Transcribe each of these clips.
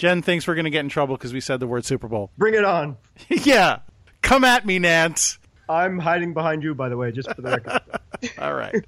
Jen thinks we're going to get in trouble because we said the word Super Bowl. Bring it on. yeah. Come at me, Nance. I'm hiding behind you, by the way, just for the record. All right.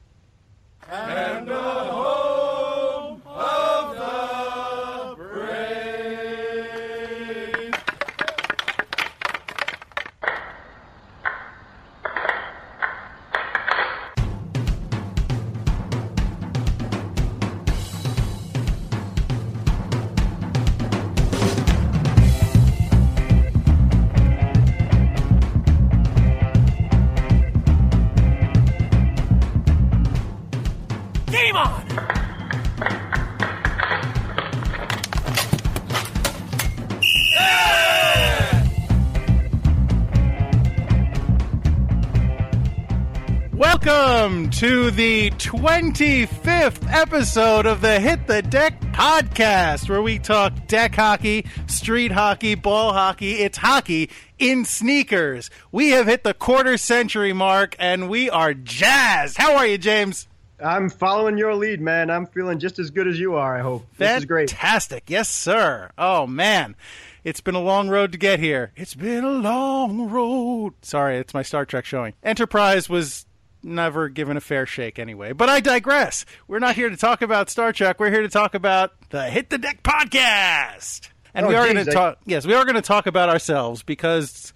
To the 25th episode of the Hit the Deck podcast, where we talk deck hockey, street hockey, ball hockey. It's hockey in sneakers. We have hit the quarter century mark and we are jazzed. How are you, James? I'm following your lead, man. I'm feeling just as good as you are, I hope. This is great. Fantastic. Yes, sir. Oh, man. It's been a long road to get here. It's been a long road. Sorry, it's my Star Trek showing. Enterprise was never given a fair shake anyway. But I digress. We're not here to talk about Star Trek. We're here to talk about the Hit the Deck podcast. And Oh, we are going to talk. Yes, we are going to talk about ourselves because,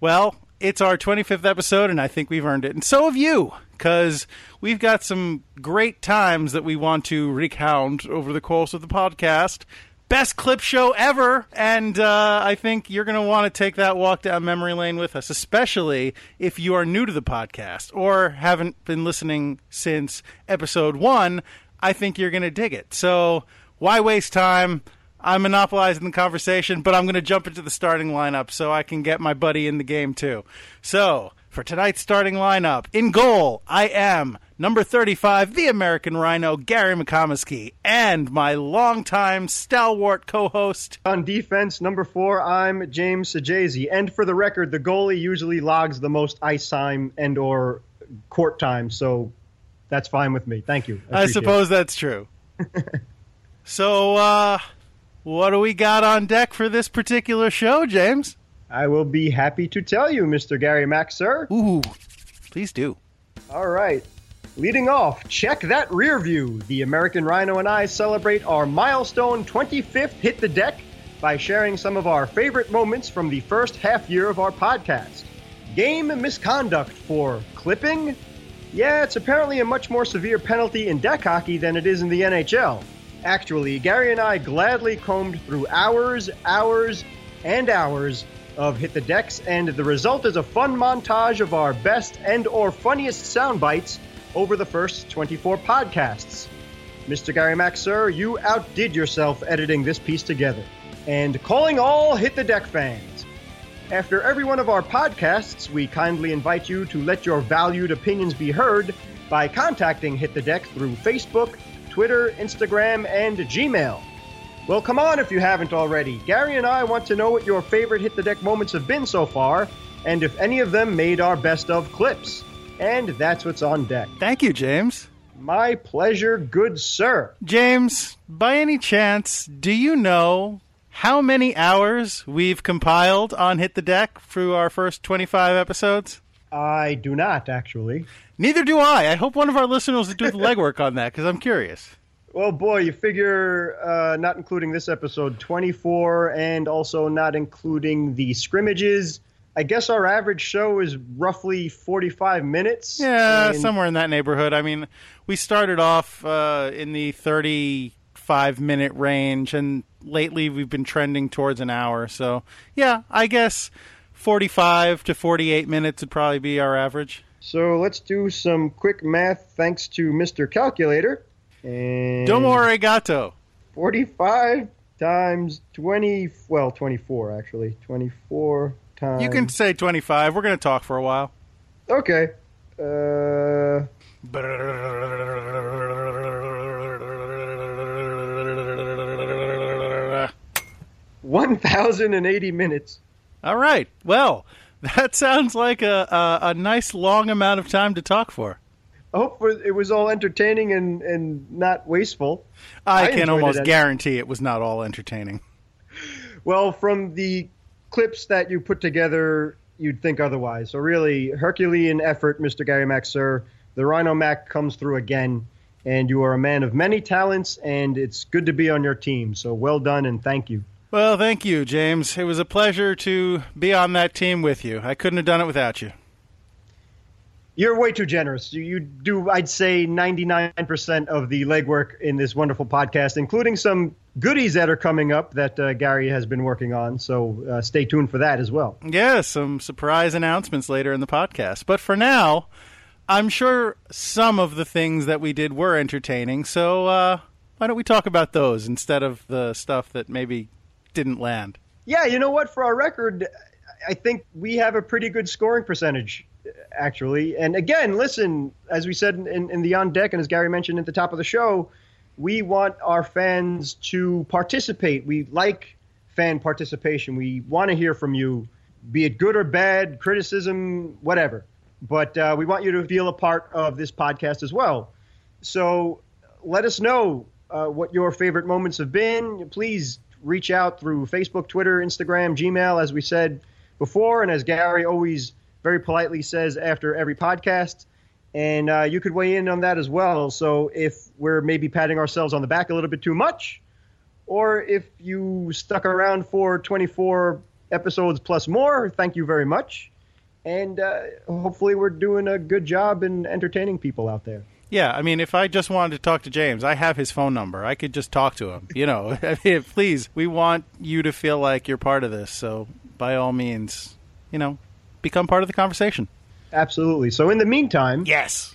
well, it's our 25th episode, and I think we've earned it, and so have you, because we've got some great times that we want to recount over the course of the podcast. Best clip show ever, and uh, I think you're going to want to take that walk down memory lane with us, especially if you are new to the podcast or haven't been listening since episode one. I think you're going to dig it. So, why waste time? I'm monopolizing the conversation, but I'm going to jump into the starting lineup so I can get my buddy in the game too. So, for tonight's starting lineup, in goal, I am number 35, the American Rhino, Gary McComiskey, and my longtime stalwart co host. On defense, number four, I'm James Sajazi. And for the record, the goalie usually logs the most ice time and or court time, so that's fine with me. Thank you. I appreciate suppose that's true. so, uh, what do we got on deck for this particular show, James? I will be happy to tell you, Mr. Gary Mack, sir. Ooh, please do. All right. Leading off, check that rear view. The American Rhino and I celebrate our milestone 25th Hit the Deck by sharing some of our favorite moments from the first half year of our podcast. Game misconduct for clipping? Yeah, it's apparently a much more severe penalty in deck hockey than it is in the NHL. Actually, Gary and I gladly combed through hours, hours, and hours of Hit the Decks, and the result is a fun montage of our best and or funniest sound bites over the first 24 podcasts. Mr. Gary Mack, sir, you outdid yourself editing this piece together. And calling all Hit the Deck fans. After every one of our podcasts, we kindly invite you to let your valued opinions be heard by contacting Hit the Deck through Facebook, Twitter, Instagram, and Gmail. Well, come on if you haven't already. Gary and I want to know what your favorite Hit the Deck moments have been so far, and if any of them made our best of clips. And that's what's on deck. Thank you, James. My pleasure, good sir. James, by any chance, do you know how many hours we've compiled on Hit the Deck through our first 25 episodes? I do not, actually. Neither do I. I hope one of our listeners will do the legwork on that because I'm curious. Well, boy, you figure, uh, not including this episode, 24, and also not including the scrimmages. I guess our average show is roughly 45 minutes. Yeah, And- somewhere in that neighborhood. I mean, we started off uh, in the 35 minute range, and lately we've been trending towards an hour. So, yeah, I guess 45 to 48 minutes would probably be our average. So let's do some quick math thanks to Mr. Calculator. And Domo arigato. 45 times 20, well, 24 actually. 24 times. You can say 25. We're going to talk for a while. Okay. Uh, 1,080 minutes. All right. Well, that sounds like a, a, a nice long amount of time to talk for. I hope it was all entertaining and, and not wasteful. I, I can almost it. guarantee it was not all entertaining. well, from the clips that you put together, you'd think otherwise. So really, Herculean effort, Mr. Gary Mack, sir. The Rhino Mac comes through again, and you are a man of many talents, and it's good to be on your team. So well done, and thank you. Well, thank you, James. It was a pleasure to be on that team with you. I couldn't have done it without you. You're way too generous. You, you do, I'd say, 99% of the legwork in this wonderful podcast, including some goodies that are coming up that uh, Gary has been working on. So uh, stay tuned for that as well. Yeah, some surprise announcements later in the podcast. But for now, I'm sure some of the things that we did were entertaining. So uh, why don't we talk about those instead of the stuff that maybe didn't land? Yeah, you know what? For our record, I think we have a pretty good scoring percentage actually. And again, listen, as we said in, in the on deck, and as Gary mentioned at the top of the show, we want our fans to participate. We like fan participation. We want to hear from you, be it good or bad, criticism, whatever. But uh, we want you to feel a part of this podcast as well. So let us know uh, what your favorite moments have been. Please reach out through Facebook, Twitter, Instagram, Gmail, as we said before, and as Gary always very politely says after every podcast. And uh, you could weigh in on that as well. So if we're maybe patting ourselves on the back a little bit too much, or if you stuck around for 24 episodes plus more, thank you very much. And uh, hopefully, we're doing a good job in entertaining people out there. Yeah, I mean, if I just wanted to talk to James, I have his phone number. I could just talk to him. You know, I mean, please, we want you to feel like you're part of this. So, by all means, you know, become part of the conversation. Absolutely. So in the meantime, yes,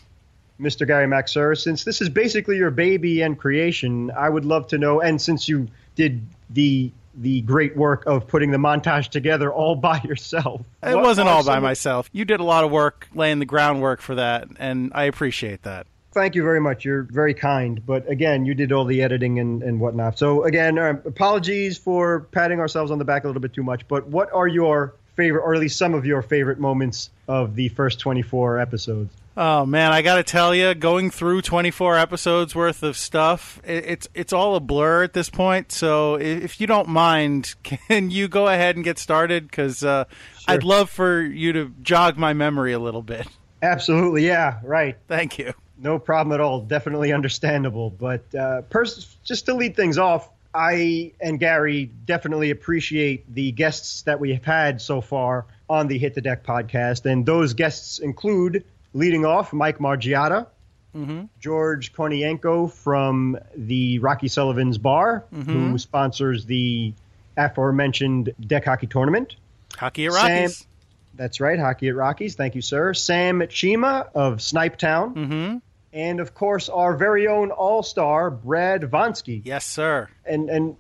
Mr. Gary sir, since this is basically your baby and creation, I would love to know. And since you did the the great work of putting the montage together all by yourself, it wasn't all by myself. You did a lot of work laying the groundwork for that, and I appreciate that. Thank you very much. You're very kind. But again, you did all the editing and, and whatnot. So, again, uh, apologies for patting ourselves on the back a little bit too much. But what are your favorite, or at least some of your favorite moments of the first 24 episodes? Oh man, I got to tell you, going through 24 episodes worth of stuff, it's it's all a blur at this point. So if you don't mind, can you go ahead and get started? Because uh, sure. I'd love for you to jog my memory a little bit. Absolutely, yeah, right. Thank you. No problem at all. Definitely understandable. But uh, pers- just to lead things off, I and Gary definitely appreciate the guests that we have had so far on the Hit the Deck podcast. And those guests include, leading off, Mike Margiotta, mm-hmm. George Kornienko from the Rocky Sullivan's Bar, mm-hmm. who sponsors the aforementioned deck hockey tournament. Hockey at Rockies. Sam, that's right, Hockey at Rockies. Thank you, sir. Sam Chima of Snipetown. Mm-hmm and of course our very own all-star Brad Vonsky. Yes, sir. And and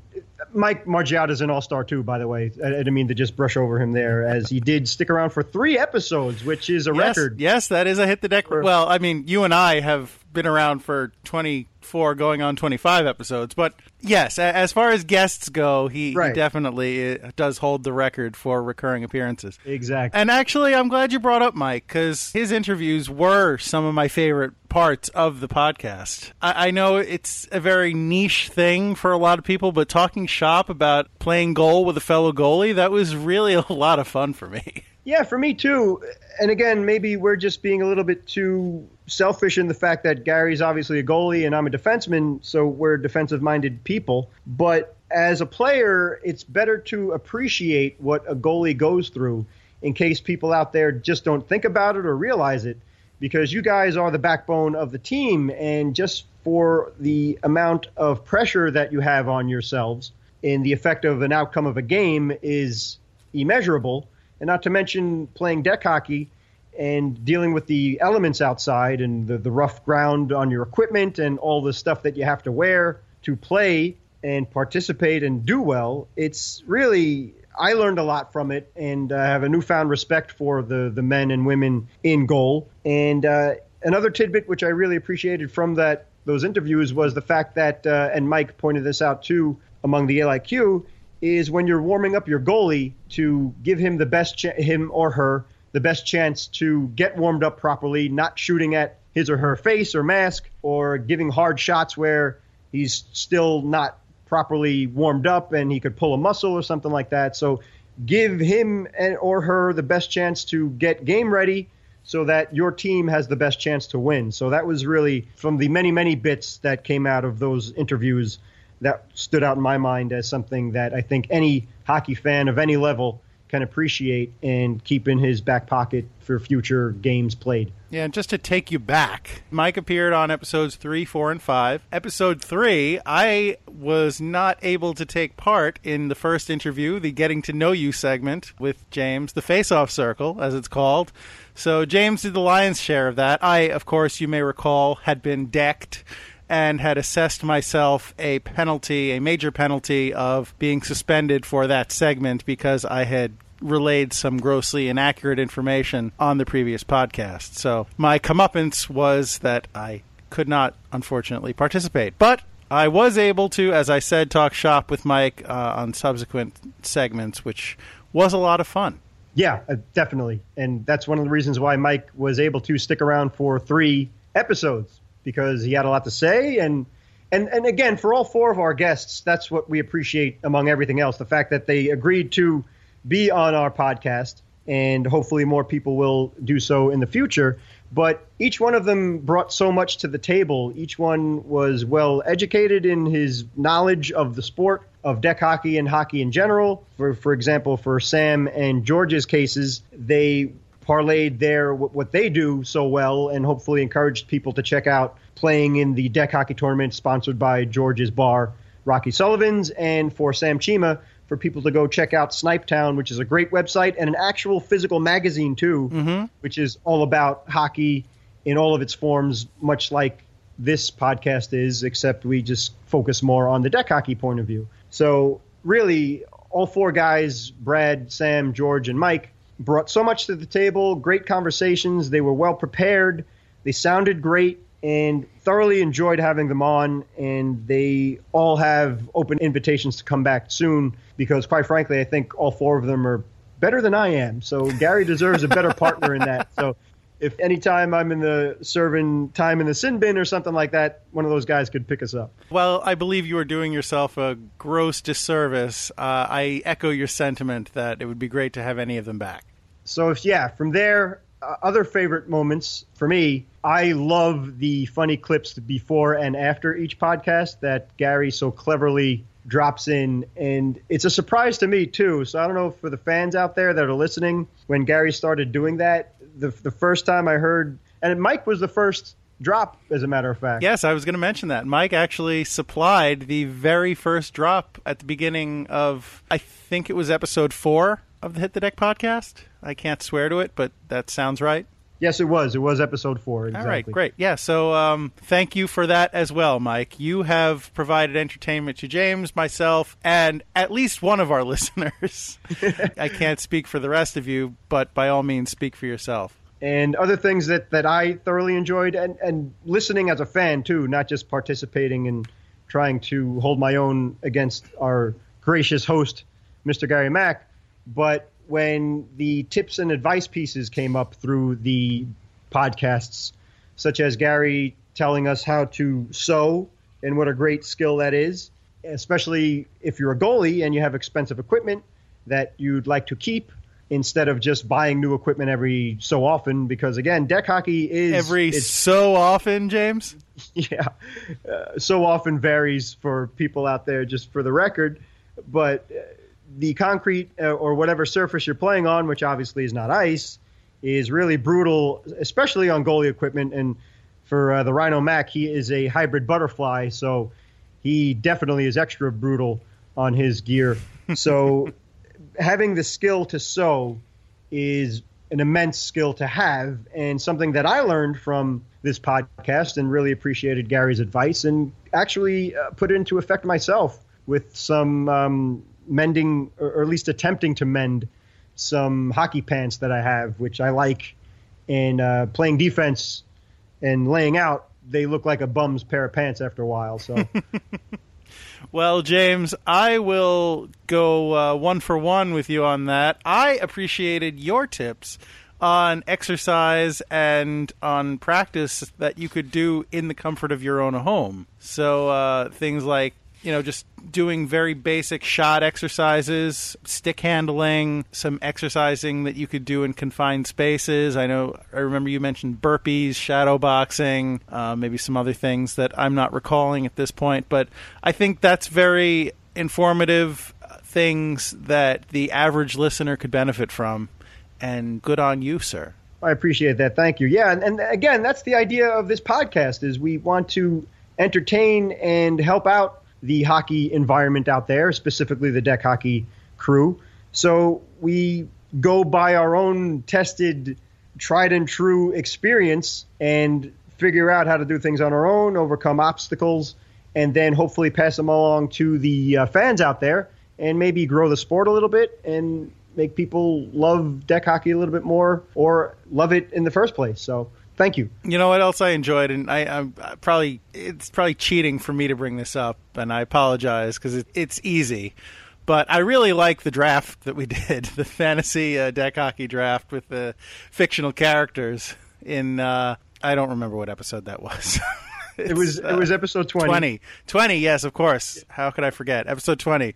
Mike Margiotta is an all-star too, by the way. I, I, didn't mean to just brush over him there, as he did stick around for three episodes, which is a yes, record. Yes, that is a hit the deck. For, well, I mean, you and I have been around for 24 going on 25 episodes but yes as far as guests go he, right. he, definitely uh, does hold the record for recurring appearances exactly and actually i'm glad you brought up mike because his interviews were some of my favorite parts of the podcast I, I know it's a very niche thing for a lot of people but talking shop about playing goal with a fellow goalie? That was really a lot of fun for me. Yeah for me too. And again maybe we're just being a little bit too selfish in the fact that Gary's obviously a goalie and I'm a defenseman, so we're defensive minded people. But as a player, it's better to appreciate what a goalie goes through in case people out there just don't think about it or realize it because you guys are the backbone of the team and just for the amount of pressure that you have on yourselves and the effect of an outcome of a game is immeasurable and not to mention playing deck hockey and dealing with the elements outside and the, the rough ground on your equipment and all the stuff that you have to wear to play and participate and do well, it's really I learned a lot from it and uh, have a newfound respect for the the men and women in goal. And uh, another tidbit which I really appreciated from that those interviews was the fact that uh, and Mike pointed this out too among the LIQ is when you're warming up your goalie to give him the best ch- him or her the best chance to get warmed up properly, not shooting at his or her face or mask or giving hard shots where he's still not properly warmed up and he could pull a muscle or something like that. So give him and or her the best chance to get game ready so that your team has the best chance to win. So that was really from the many many bits that came out of those interviews that stood out in my mind as something that I think any hockey fan of any level can appreciate and keep in his back pocket for future games played. Yeah, and just to take you back, Mike appeared on episodes three, four, and five. Episode three, I was not able to take part in the first interview, the Getting to Know You segment with James, the Face Off Circle, as it's called. So James did the lion's share of that. I, of course, you may recall, had been decked and had assessed myself a penalty, a major penalty of being suspended for that segment because I had relayed some grossly inaccurate information on the previous podcast. So my comeuppance was that I could not, unfortunately, participate. But I was able to, as I said, talk shop with Mike uh, on subsequent segments, which was a lot of fun. Yeah, uh, definitely. And that's one of the reasons why Mike was able to stick around for three episodes because he had a lot to say. And and and again for all four of our guests that's what we appreciate among everything else the fact that they agreed to be on our podcast and hopefully more people will do so in the future. But each one of them brought so much to the table. Each one was well educated in his knowledge of the sport of deck hockey and hockey in general. For for example for Sam and George's cases they parlayed their what they do so well and hopefully encouraged people to check out playing in the deck hockey tournament sponsored by George's bar Rocky Sullivan's and for Sam Chima for people to go check out Snipe Town which is a great website and an actual physical magazine too Mm-hmm. which is all about hockey in all of its forms much like this podcast is except we just focus more on the deck hockey point of view so really all four guys Brad Sam George and Mike brought so much to the table, great conversations. They were well prepared. They sounded great and thoroughly enjoyed having them on. And they all have open invitations to come back soon because, quite frankly, I think all four of them are better than I am. So Gary deserves a better partner in that. So if anytime I'm in the serving time in the sin bin or something like that, one of those guys could pick us up. Well, I believe you are doing yourself a gross disservice. Uh, I echo your sentiment that it would be great to have any of them back. So if yeah, from there, uh, other favorite moments for me, I love the funny clips before and after each podcast that Gary so cleverly drops in and it's a surprise to me too. So I don't know for the fans out there that are listening when Gary started doing that, the the first time I heard and Mike was the first drop as a matter of fact. Yes, I was going to mention that. Mike actually supplied the very first drop at the beginning of, I think it was episode four of the Hit the Deck podcast. I can't swear to it, but that sounds right. Yes, it was. It was episode 4 exactly. All right, great. Yeah, so um, thank you for that as well, Mike. You have provided entertainment to James, myself, and at least one of our listeners. I can't speak for the rest of you, but by all means, speak for yourself. and other things that, that I thoroughly enjoyed, and, and listening as a fan too, not just participating and trying to hold my own against our gracious host, Mr. Gary Mack. But when the tips and advice pieces came up through the podcasts, such as Gary telling us how to sew and what a great skill that is, especially if you're a goalie and you have expensive equipment that you'd like to keep instead of just buying new equipment every so often because again deck hockey is Every so often, James? yeah uh, so often varies for people out there just for the record but uh, the concrete uh, or whatever surface you're playing on which obviously is not ice is really brutal especially on goalie equipment. And for uh, the rhino mac he is a hybrid butterfly so he definitely is extra brutal on his gear. So having the skill to sew is an immense skill to have and something that I learned from this podcast and really appreciated Gary's advice and actually uh, put it into effect myself with some um, mending or, at least attempting to mend some hockey pants that I have, which I like. And uh, playing defense and laying out, they look like a bum's pair of pants after a while. So Well, James, I will go uh, one for one with you on that. I appreciated your tips on exercise and on practice that you could do in the comfort of your own home. So uh, things like you know, just doing very basic shot exercises, stick handling, some exercising that you could do in confined spaces. I know, I remember you mentioned burpees, shadow boxing, uh, maybe some other things that I'm not recalling at this point, but I think that's very informative things that the average listener could benefit from. And good on you, sir. I appreciate that. Thank you. Yeah, and, and again, that's the idea of this podcast is we want to entertain and help out the hockey environment out there, specifically the deck hockey crew. So we go by our own tested, tried and true experience and figure out how to do things on our own, overcome obstacles, and then hopefully pass them along to the uh, fans out there and maybe grow the sport a little bit and make people love deck hockey a little bit more or love it in the first place. So thank you. You know what else I enjoyed, and I, I'm probably it's probably cheating for me to bring this up, and I apologize because it, it's easy. But I really like the draft that we did, the fantasy uh, deck hockey draft with the fictional characters. In uh, I don't remember what episode that was. it was it was episode 20. 20. 20, yes, of course. How could I forget? Episode 20.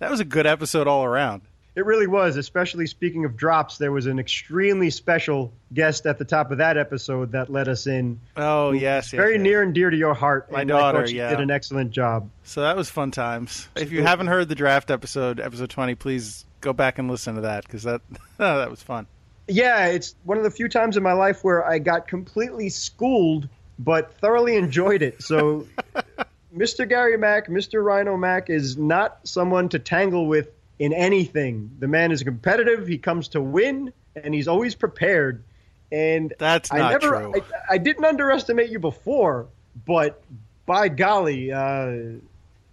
That was a good episode all around. It really was, especially speaking of drops. There was an extremely special guest at the top of that episode that let us in. Oh yes, yes very yes. near and dear to your heart. My daughter, I thought she yeah. did an excellent job. So that was fun times. If you haven't heard the draft episode, episode twenty, please go back and listen to that because that that was fun. Yeah, it's one of the few times in my life where I got completely schooled, but thoroughly enjoyed it. So, Mr. Gary Mack, Mr. Rhino Mack, is not someone to tangle with in anything. The man is competitive. He comes to win, and he's always prepared. And That's I not never, true. I, I didn't underestimate you before, but by golly, uh,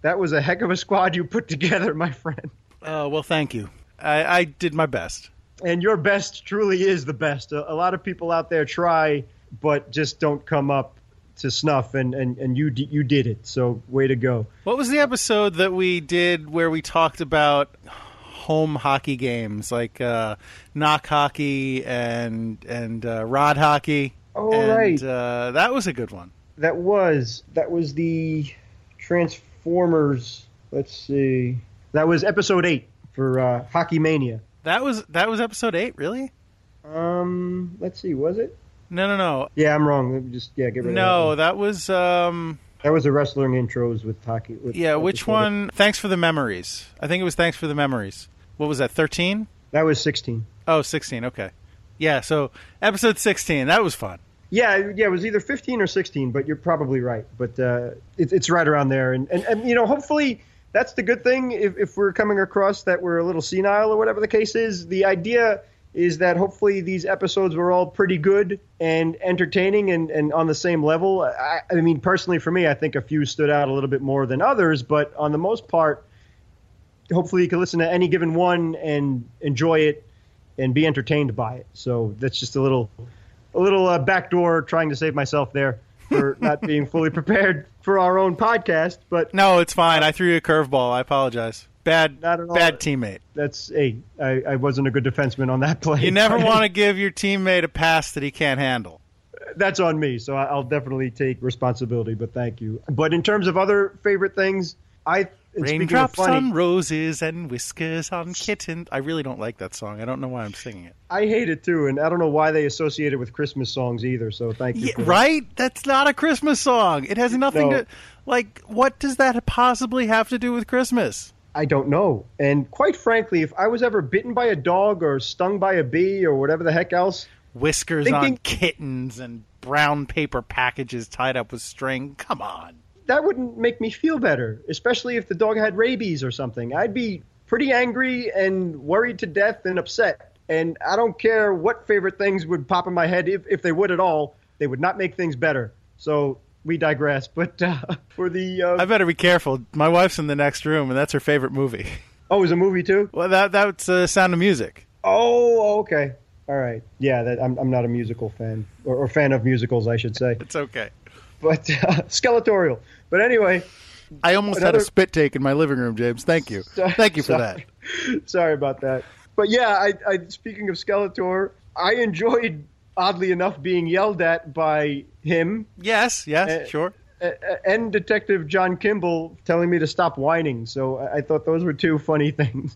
that was a heck of a squad you put together, my friend. Uh, well, thank you. I, I did my best. And your best truly is the best. A, a lot of people out there try, but just don't come up to snuff, and, and, and you d- you did it. So way to go. What was the episode that we did where we talked about home hockey games like uh, knock hockey and and uh, rod hockey? Oh, and, right. Uh, that was a good one. That was that was the Transformers. Let's see. That was episode eight for uh, Hockey Mania. That was that was episode eight. Really? Um, let's see. Was it? No, no, no, Yeah, I'm wrong. Let me just yeah, get rid of that. no. That was um. That was the wrestling intros with hockey. With Yeah, which one? Thanks for the memories. I think it was Thanks for the memories. What was that? Thirteen? That was 16. Oh, 16. Okay. Yeah. So episode sixteen. That was fun. Yeah, yeah, it was either 15 or 16, but you're probably right. But uh, it, it's right around there, and, and and you know, hopefully that's the good thing. If if we're coming across that we're a little senile or whatever the case is, the idea is that hopefully these episodes were all pretty good and entertaining and, and on the same level. I, I mean, personally, for me, I think a few stood out a little bit more than others, but on the most part, hopefully you can listen to any given one and enjoy it and be entertained by it. So that's just a little a little uh, backdoor trying to save myself there for not being fully prepared for our own podcast, but No, it's fine. I threw you a curveball. I apologize. Bad, Not at all. bad teammate. that's hey, I, I wasn't a good defenseman on that play. You never want to give your teammate a pass that he can't handle. That's on me, so I'll definitely take responsibility. But thank you. But in terms of other favorite things, I and speaking of Raindrops funny, on roses and whiskers on kittens. I really don't like that song. I don't know why I'm singing it. I hate it too, and I don't know why they associate it with Christmas songs either. So thank you. Yeah, right? That's not a Christmas song. It has nothing No. to like. What does that possibly have to do with Christmas? I don't know. And quite frankly, if I was ever bitten by a dog or stung by a bee or whatever the heck else, Whiskers on kittens and brown paper packages tied up with string. Come on. that wouldn't make me feel better, especially if the dog had rabies or something. I'd be pretty angry and worried to death and upset. And I don't care what favorite things would pop in my head, if, if they would at all, they would not make things better. So we digress. But uh, for the. Uh, I better be careful. My wife's in the next room, and that's her favorite movie. oh, it was a movie too? Well, that that's uh, Sound of Music. Oh, okay. All right. Yeah, that, I'm, I'm not a musical fan, or, or fan of musicals, I should say. It's okay. But uh, Skeletorial. But anyway, I almost had a spit take in my living room, James. Thank you. Thank you for that. Sorry. Sorry about that. But yeah, I, I speaking of Skeletor, I enjoyed oddly enough being yelled at by him Yes, yes, Uh, sure. and Detective John Kimble telling me to stop whining. So I thought those were two funny things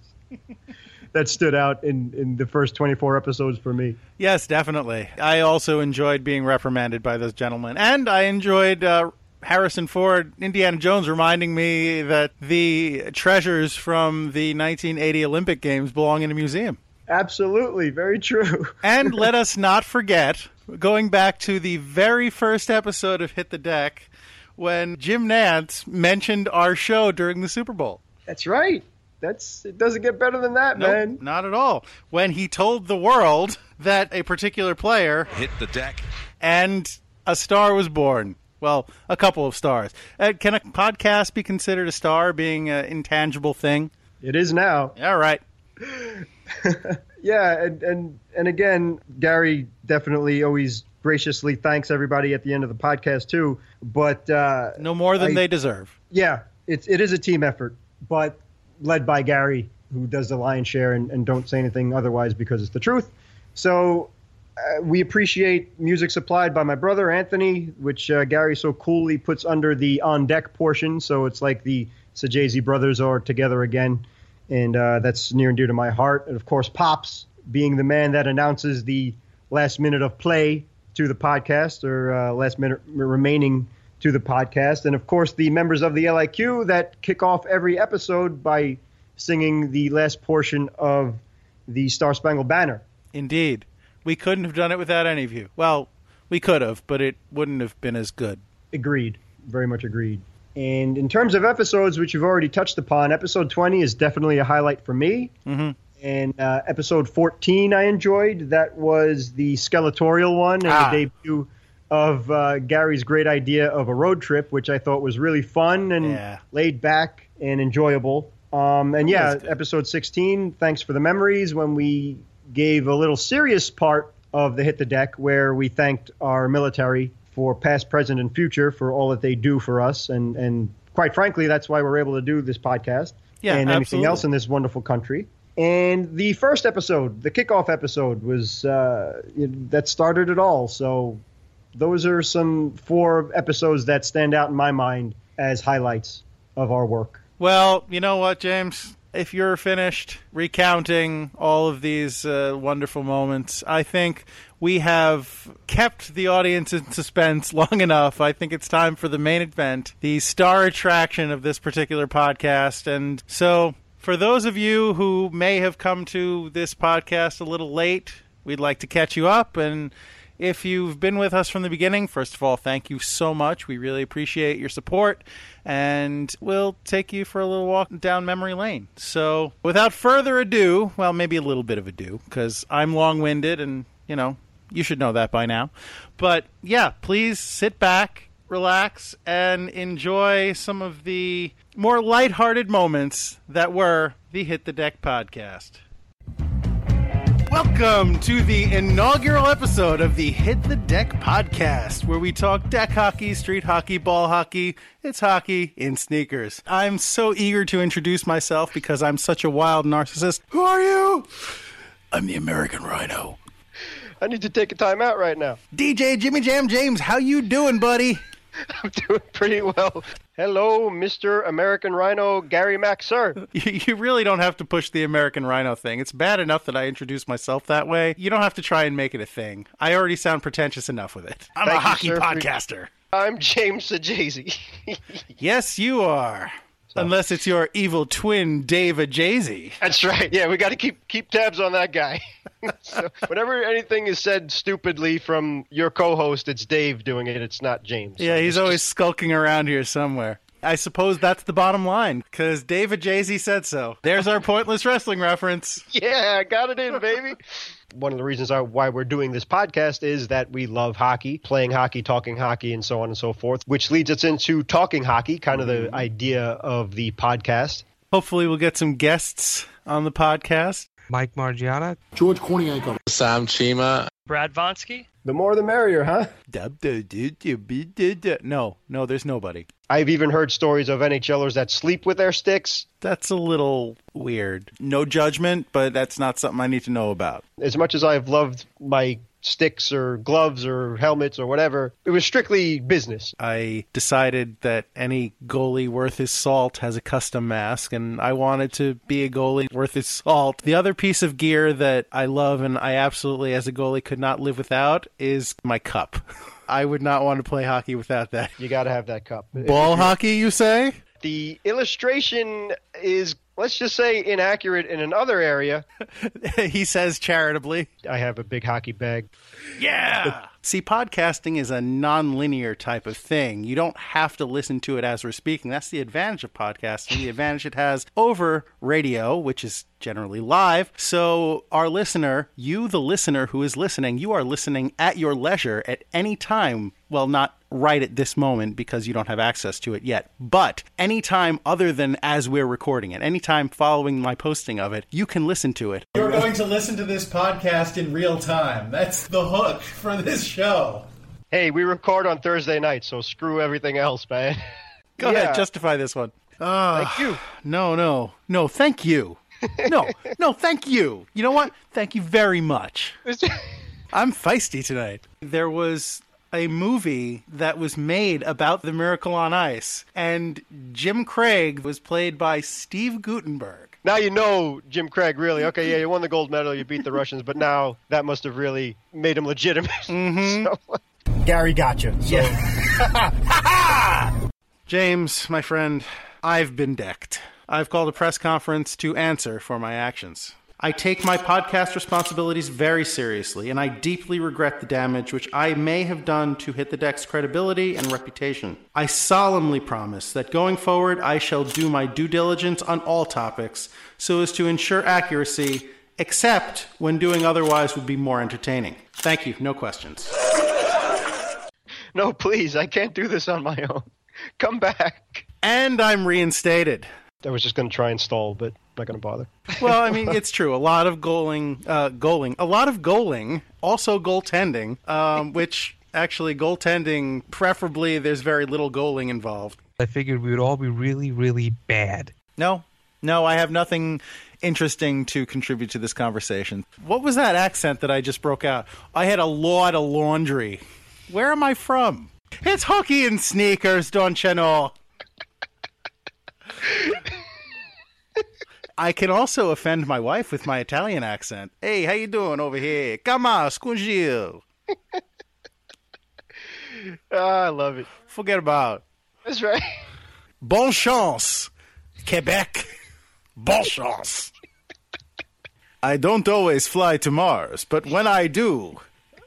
that stood out in, in the first 24 episodes for me. Yes, definitely. I also enjoyed being reprimanded by those gentlemen. And I enjoyed uh, Harrison Ford, Indiana Jones, reminding me that the treasures from the 1980 Olympic Games belong in a museum. Absolutely, very true. and let us not forget, going back to the very first episode of Hit the Deck, when Jim Nantz mentioned our show during the Super Bowl. That's right. That's it doesn't get better than that, Nope, man. Not at all. When he told the world that a particular player Hit the deck. and a star was born. Well, a couple of stars. Uh, can a podcast be considered a star being an intangible thing? It is now. All right. Yeah, and, and and again, Gary definitely always graciously thanks everybody at the end of the podcast too. But uh, No more than I- they deserve. yeah, it's it is a team effort, but led by Gary, who does the lion's share, and, and don't say anything otherwise because it's the truth. So uh, we appreciate music supplied by my brother Anthony, which uh, Gary so coolly puts under the on deck portion. So it's like the Sajazi brothers are together again, and uh, that's near and dear to my heart. And of course, Pops being the man that announces the last minute of play to the podcast or uh, last minute remaining to the podcast. And of course, the members of the LIQ that kick off every episode by singing the last portion of the Star Spangled Banner. Indeed. We couldn't have done it without any of you. Well, we could have, but it wouldn't have been as good. Agreed. Very much agreed. And in terms of episodes, which you've already touched upon, episode 20 is definitely a highlight for me. Mm-hmm. And uh, episode 14 I enjoyed. That was the skeletorial one and Ah. the debut of uh, Gary's great idea of a road trip, which I thought was really fun and Yeah. laid back and enjoyable. Um, and yeah, episode 16, thanks for the memories, when we gave a little serious part of the Hit the Deck where we thanked our military for past, present, and future for all that they do for us. And, and quite frankly, that's why we're able to do this podcast Yeah, and anything absolutely. else in this wonderful country. And the first episode, the kickoff episode, was uh, it- that started it all. So those are some four episodes that stand out in my mind as highlights of our work. Well, you know what, James? If you're finished recounting all of these uh, wonderful moments, I think we have kept the audience in suspense long enough. I think it's time for the main event, the star attraction of this particular podcast. And so, for those of you who may have come to this podcast a little late, we'd like to catch you up and if you've been with us from the beginning, first of all, thank you so much. We really appreciate your support, and we'll take you for a little walk down memory lane. So, without further ado, well, maybe a little bit of ado, because I'm long winded, and, you know, you should know that by now. But yeah, please sit back, relax, and enjoy some of the more lighthearted moments that were the Hit the Deck podcast. Welcome to the inaugural episode of the Hit the Deck podcast, where we talk deck hockey, street hockey, ball hockey. It's hockey in sneakers. I'm so eager to introduce myself because I'm such a wild narcissist. Who are you? I'm the American Rhino. I need to take a time out right now. DJ Jimmy Jam James, how you doing, buddy? I'm doing pretty well. Hello, Mr. American Rhino Gary Mack, sir. You you really don't have to push the American Rhino thing. It's bad enough that I introduce myself that way. You don't have to try and make it a thing. I already sound pretentious enough with it. I'm Thank a you, hockey sir, for- podcaster. I'm James Sajazi. Yes, you are. Unless it's your evil twin, Dave Ajazy. That's right. Yeah, we got to keep keep tabs on that guy. so whenever anything is said stupidly from your co-host, it's Dave doing it. It's not James. Yeah, he's always just- skulking around here somewhere. I suppose that's the bottom line, because Dave Ajazy said so. There's our pointless wrestling reference. Yeah, got it in, baby. One of the reasons I, why we're doing this podcast is that we love hockey, playing hockey, talking hockey, and so on and so forth, which leads us into talking hockey, kind of the idea of the podcast. Hopefully, we'll get some guests on the podcast. Mike Margiotta. George Kornienko. Sam Chima. Brad Vonsky. The more the merrier, huh? No, no, there's nobody. I've even heard stories of NHLers that sleep with their sticks. That's a little weird. No judgment, but that's not something I need to know about. As much as I've loved my sticks or gloves or helmets or whatever. It was strictly business. I decided that any goalie worth his salt has a custom mask, and I wanted to be a goalie worth his salt. The other piece of gear that I love and I absolutely, as a goalie, could not live without is my cup. I would not want to play hockey without that. You got to have that cup. Ball hockey, you say? The illustration is, let's just say, inaccurate in another area. he says charitably. I have a big hockey bag. Yeah. See, podcasting is a non-linear type of thing. You don't have to listen to it as we're speaking. That's the advantage of podcasting. The advantage it has over radio, which is generally live. So, our listener, you, the listener who is listening, you are listening at your leisure at any time. Well, not right at this moment because you don't have access to it yet. But anytime other than as we're recording it, anytime following my posting of it, you can listen to it. You're going to listen to this podcast in real time. That's the hook for this show. Hey, we record on Thursday night, so screw everything else, man. Go Yeah. ahead, justify this one. Uh, Thank you. No, no, no, thank you. No, no, thank you. You know what? Thank you very much. I'm feisty tonight. There was a movie that was made about the Miracle on Ice, and Jim Craig was played by Steve Guttenberg. Now you know Jim Craig really. Okay, yeah, you won the gold medal, you beat the Russians, but now that must have really made him legitimate. Mm-hmm. So- Gary gotcha. So, James, my friend, I've been decked. I've called a press conference to answer for my actions. I take my podcast responsibilities very seriously, and I deeply regret the damage which I may have done to Hit the Deck's credibility and reputation. I solemnly promise that going forward, I shall do my due diligence on all topics so as to ensure accuracy, except when doing otherwise would be more entertaining. Thank you. No questions. no, please, I can't do this on my own. Come back. And I'm reinstated. I was just going to try and stall, but not going to bother. Well, I mean, it's true. A lot of goaling, uh, goaling, a lot of goaling, also goaltending, um, which actually goaltending, preferably, there's very little goaling involved. I figured we would all be really, really bad. No, no, I have nothing interesting to contribute to this conversation. What was that accent that I just broke out? I had a lot of laundry. Where am I from? It's hockey and sneakers, don't you know? I can also offend my wife with my Italian accent. Hey, how you doing over here? Come on, scungio. Ah, I love it. Forget about. That's right. Bon chance, Quebec. Bon chance. I don't always fly to Mars, but when I do,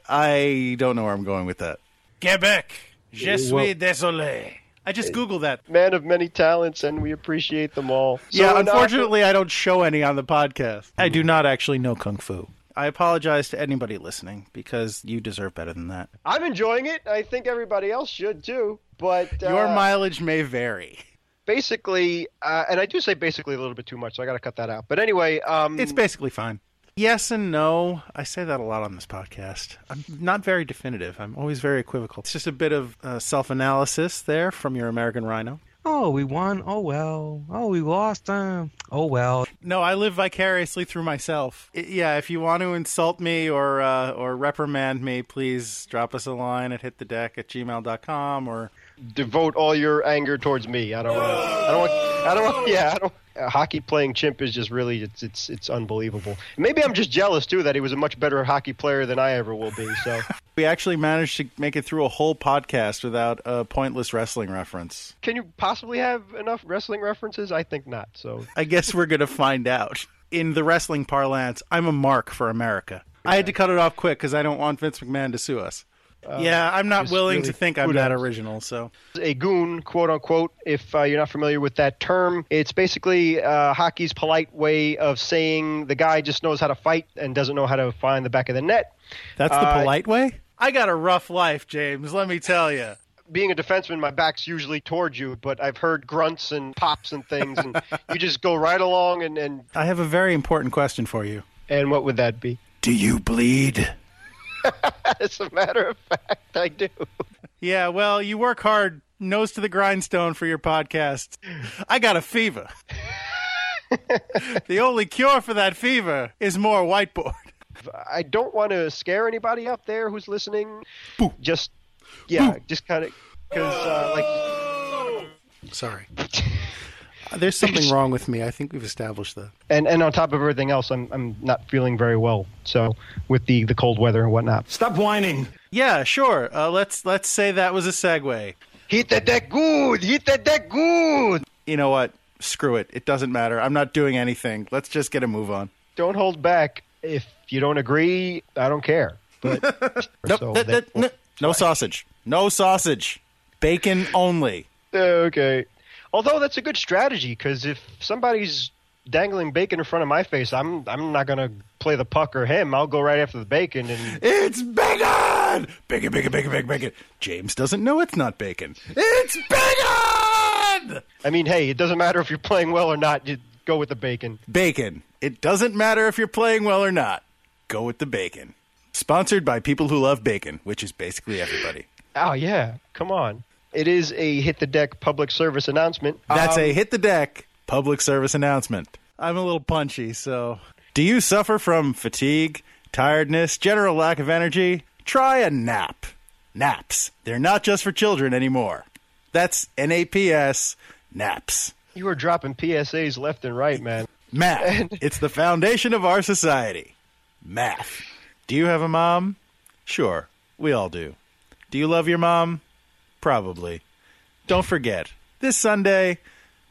I don't know where I'm going with that. Quebec. Je suis Well- désolé. I just Googled that. Man of many talents, and we appreciate them all. So, yeah, unfortunately, I don't show any on the podcast. I do not actually know Kung Fu. I apologize to anybody listening because you deserve better than that. I'm enjoying it. I think everybody else should too. But uh, Your mileage may vary. basically, uh, and I do say basically a little bit too much, so I got to cut that out. But anyway, um, It's basically fine. Yes and no. I say that a lot on this podcast. I'm not very definitive. I'm always very equivocal. It's just a bit of uh, self analysis there from your American Rhino. Oh, we won. Oh well. Oh, we lost. Um. Oh well. No, I live vicariously through myself. I- yeah, if you want to insult me or uh, or reprimand me, please drop us a line at hitthedeck at gmail.com or devote all your anger towards me. I don't want. I don't want. I don't want. Yeah, I don't. A hockey playing chimp is just really it's it's it's unbelievable. Maybe I'm just jealous too that he was a much better hockey player than I ever will be. So we actually managed to make it through a whole podcast without a pointless wrestling reference. can you possibly have enough wrestling references? I think not. So I guess we're going to find out. In the wrestling parlance, I'm a mark for America. I had to cut it off quick because I don't want Vince McMahon to sue us. Yeah, I'm not willing really to think I'm that original. So a goon, quote unquote. If uh, you're not familiar with that term, it's basically uh, hockey's polite way of saying the guy just knows how to fight and doesn't know how to find the back of the net. that's the Uh, polite way. I got a rough life, James. Let me tell you. being a defenseman, my back's usually towards you, but I've heard grunts and pops and things, and you just go right along. And, and I have a very important question for you. and what would that be? Do you bleed? As a matter of fact, I do. Yeah, well, you work hard, nose to the grindstone for your podcast. I got a fever. the only cure for that fever is more whiteboard. I don't want to scare anybody out there who's listening. Just yeah, just kind of because uh, like Sorry. There's something wrong with me. I think we've established that. and and on top of everything else, I'm I'm not feeling very well. So with the the cold weather and whatnot. Stop whining. Yeah, sure. Uh, let's let's say that was a segue. Hit the deck good. Hit the deck good. You know what? Screw it. It doesn't matter. I'm not doing anything. Let's just get a move on. Don't hold back. If you don't agree, I don't care. But Nope. so that- that- therefore- no, no sausage. No sausage. Bacon only. Okay. Although that's a good strategy because if somebody's dangling bacon in front of my face, I'm I'm not gonna play the puck or him. I'll go right after the bacon and It's bacon! Bacon, bacon, bacon, bacon, bacon. James doesn't know it's not bacon. It's bacon! I mean, hey, it doesn't matter if you're playing well or not. You go with the bacon. Bacon. It doesn't matter if you're playing well or not. Go with the bacon. Sponsored by people who love bacon, which is basically everybody. Oh yeah, come on. It is a hit the deck public service announcement. That's Um, a hit the deck public service announcement. I'm a little punchy, so. Do you suffer from fatigue, tiredness, general lack of energy? Try a nap. Naps. They're not just for children anymore. That's N A P S, naps. You are dropping PSAs left and right, man. Math. it's the foundation of our society. Math. Do you have a mom? Sure, we all do. Do you love your mom? Probably. Don't forget, this Sunday,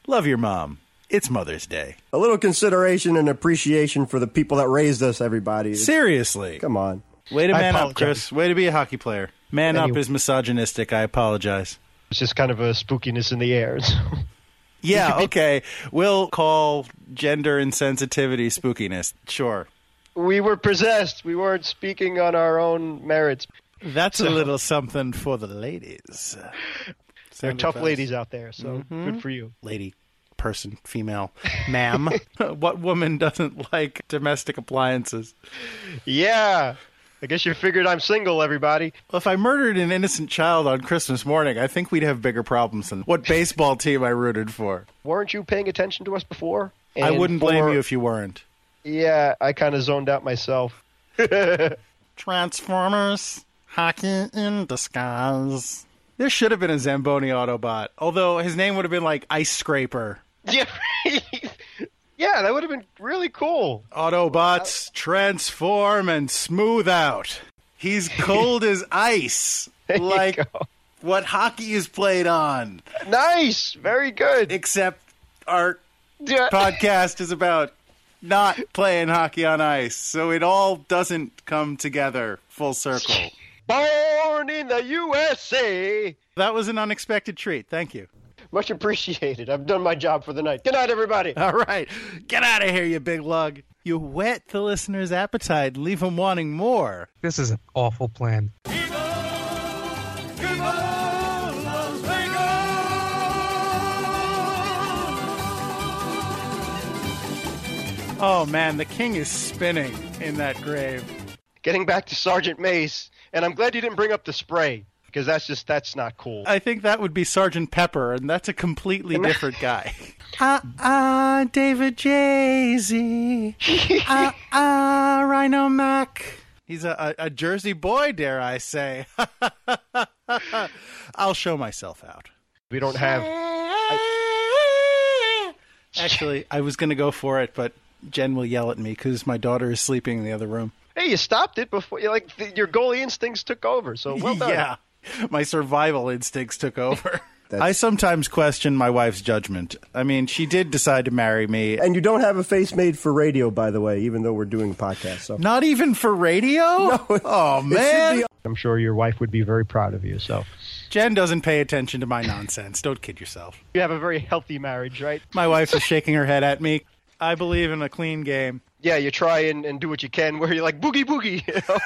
love your mom. It's Mother's Day. A little consideration and appreciation for the people that raised us, everybody. Seriously. Come on. Way to I man up, apologize. Chris. Way to be a hockey player. Man up is misogynistic. I apologize. It's just kind of a spookiness in the air. Yeah, okay. We'll call gender insensitivity spookiness. Sure. we were possessed. We weren't speaking on our own merits. That's a little something for the ladies. There are tough ladies out there, so mm-hmm. good for you. lady, person, female, ma'am. what woman doesn't like domestic appliances? Yeah. I guess you figured I'm single, everybody. Well, if I murdered an innocent child on Christmas morning, I think we'd have bigger problems than what baseball team I rooted for. Weren't you paying attention to us before? I wouldn't blame for- you if you weren't. Yeah, I kind of zoned out myself. Transformers, hockey in disguise. There should have been a Zamboni Autobot, although his name would have been like Ice Scraper. Yeah. yeah, that would have been really cool. Autobots transform and smooth out. He's cold as ice, There like what hockey is played on. Nice. Very good. Except our Yeah. podcast is about not playing hockey on ice, so it all doesn't come together full circle. Born in the USA. That was an unexpected treat. Thank you. Much appreciated. I've done my job for the night. Good night, everybody. All right, get out of here, you big lug. You whet the listener's appetite, leave them wanting more. This is an awful plan. Oh man, the king is spinning in that grave. Getting back to Sergeant Mace, and I'm glad you didn't bring up the spray because that's just that's not cool. I think that would be Sergeant Pepper, and that's a completely different guy. Ah, ah, David Jay-Z. Ah, ah, Rhino Mac. He's a, a, a Jersey boy, dare I say. I'll show myself out. We don't have. Actually, I was going to go for it, but Jen will yell at me because my daughter is sleeping in the other room. Hey, you stopped it before. You like the, your goalie instincts took over. So well done. yeah, my survival instincts took over. That's- I sometimes question my wife's judgment. I mean, she did decide to marry me. And you don't have a face made for radio, by the way, even though we're doing a podcast. So Not even for radio? oh, man. be- I'm sure your wife would be very proud of you. So Jen doesn't pay attention to my nonsense. Don't kid yourself. you have a very healthy marriage, right? My wife is shaking her head at me. I believe in a clean game. Yeah, you try and, and do what you can where you're like boogie boogie. You know?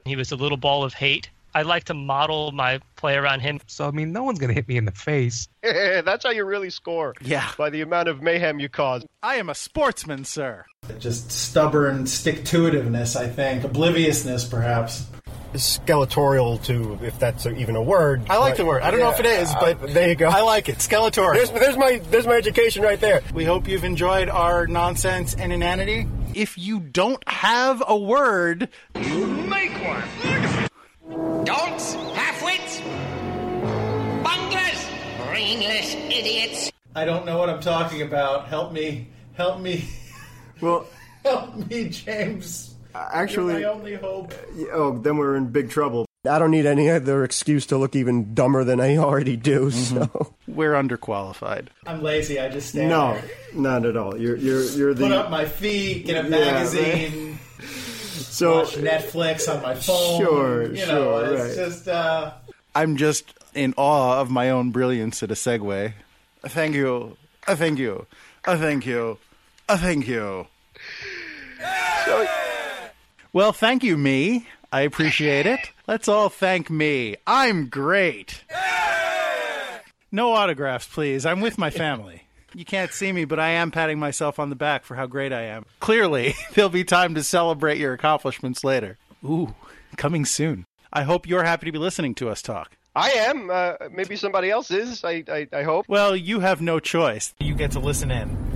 He was a little ball of hate. I like to model my play around him. So I mean, no one's gonna hit me in the face. That's how you really score. Yeah. By the amount of mayhem you cause. I am a sportsman, sir. Just stubborn stick to itiveness, I think. Obliviousness, perhaps. Skeletorial to, if that's even a word. I like but- the word. I don't know if it is, uh, but there you go. I like it. Skeletor. There's, there's my there's my education right there. We hope you've enjoyed our nonsense and inanity. if you don't have a word, Make one. Don'ts, halfwits, bunglers, brainless idiots. I don't know what I'm talking about. Help me. Help me. Well, Help me, James. Actually, You're my only hope. oh, then we're in big trouble. I don't need any other excuse to look even dumber than I already do. So we're underqualified. I'm lazy. I just stand no, there. not at all. You're you're you're the Put up my feet, get a Yeah, magazine, so watch Netflix on my phone. Sure, you know, sure, it's right. just uh, I'm just in awe of my own brilliance at a segue. Thank you. Thank you. Thank you. Thank you. Well, thank you, me. I appreciate it. Let's all thank me. I'm great. No autographs, please. I'm with my family. You can't see me, but I am patting myself on the back for how great I am. Clearly, there'll be time to celebrate your accomplishments later. Ooh, coming soon. I hope you're happy to be listening to us talk. I am. Uh, maybe somebody else is. I, I, I hope. Well, you have no choice. You get to listen in.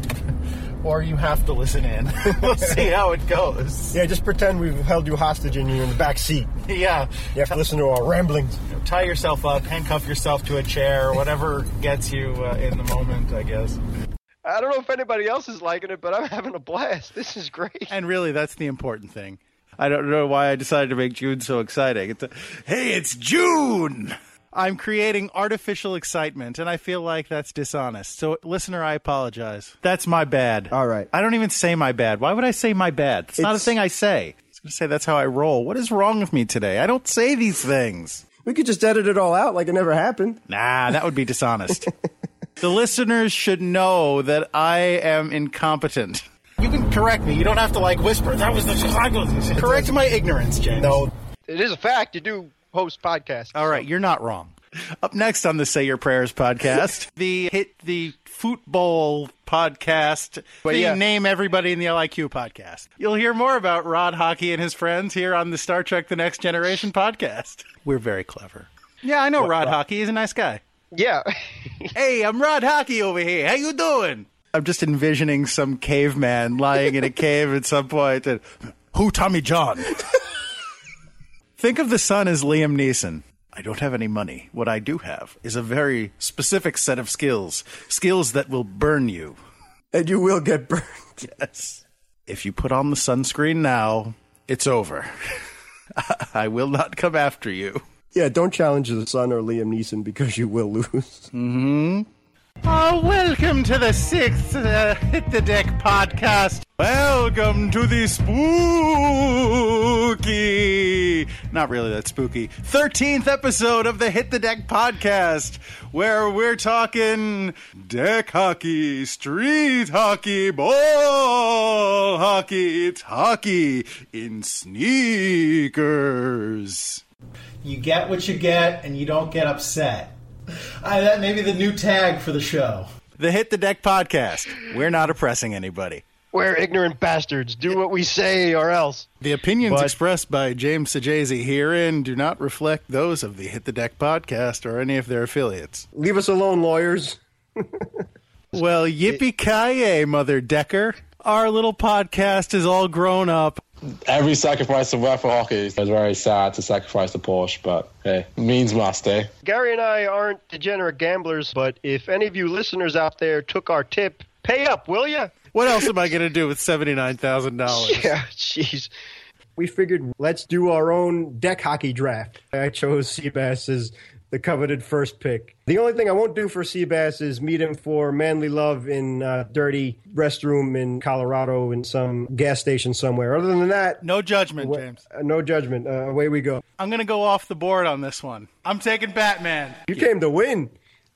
Or you have to listen in. we'll see how it goes. yeah, just pretend we've held you hostage and you're in the back seat. Yeah. You have to listen to our ramblings. Tie yourself up, handcuff yourself to a chair, whatever gets you uh, in the moment, I guess. I don't know if anybody else is liking it, but I'm having a blast. This is great. And really, that's the important thing. I don't know why I decided to make June so exciting. It's a, hey, it's June! I'm creating artificial excitement, and I feel like that's dishonest. So, listener, I apologize. That's my bad. All right. I don't even say my bad. Why would I say my bad? It's, not a thing I say. I was going to say that's how I roll. What is wrong with me today? I don't say these things. We could just edit it all out like it never happened. Nah, that would be dishonest. the listeners should know that I am incompetent. You can correct me. You don't have to like whisper. That was the correct my ignorance, James. No, It is a fact. You do host podcasts. All right, you're not wrong. Up next on the Say Your Prayers podcast, the hit the football podcast, But the yeah. name everybody in the LIQ podcast. You'll hear more about Rod Hockey and his friends here on the Star Trek: The Next Generation podcast. We're very clever. Yeah, I know Rod Hockey. He's a nice guy. Yeah. Hey, I'm Rod Hockey over here. How you doing? I'm just envisioning some caveman lying in a cave at some point. And, Who, Tommy John? Think of the sun as Liam Neeson. I don't have any money. What I do have is a very specific set of skills. Skills that will burn you. and you will get burned. Yes. If you put on the sunscreen now, it's over. I will not come after you. Yeah, don't challenge the sun or Liam Neeson because you will lose. Mm-hmm. Oh, welcome to the sixth uh, Hit the Deck podcast. Welcome to the spooky, not really that spooky, 13th episode of the Hit the Deck podcast, where we're talking deck hockey, street hockey, ball hockey. It's hockey in sneakers. You get what you get, and you don't get upset. I, that may be the new tag for the show. The Hit the Deck podcast. We're not oppressing anybody. We're ignorant bastards. Do what we say or else. The opinions But- expressed by James Sajazi herein do not reflect those of the Hit the Deck podcast or any of their affiliates. Leave us alone, lawyers. Well, yippee ki Mother Decker. Our little podcast is all grown up. Every sacrifice of for hockey is very sad to sacrifice the Porsche, but hey, means must, eh? Gary and I aren't degenerate gamblers, but if any of you listeners out there took our tip, pay up, will you? What else am I going to do with $79,000? Yeah, jeez. We figured let's do our own deck hockey draft. I chose Seabass as the coveted first pick. The only thing I won't do for Seabass is meet him for manly love in a dirty restroom in Colorado in some gas station somewhere. Other than that, No judgment, James. uh, no judgment. Uh, away we go. I'm going to go off the board on this one. I'm taking Batman. You came to win.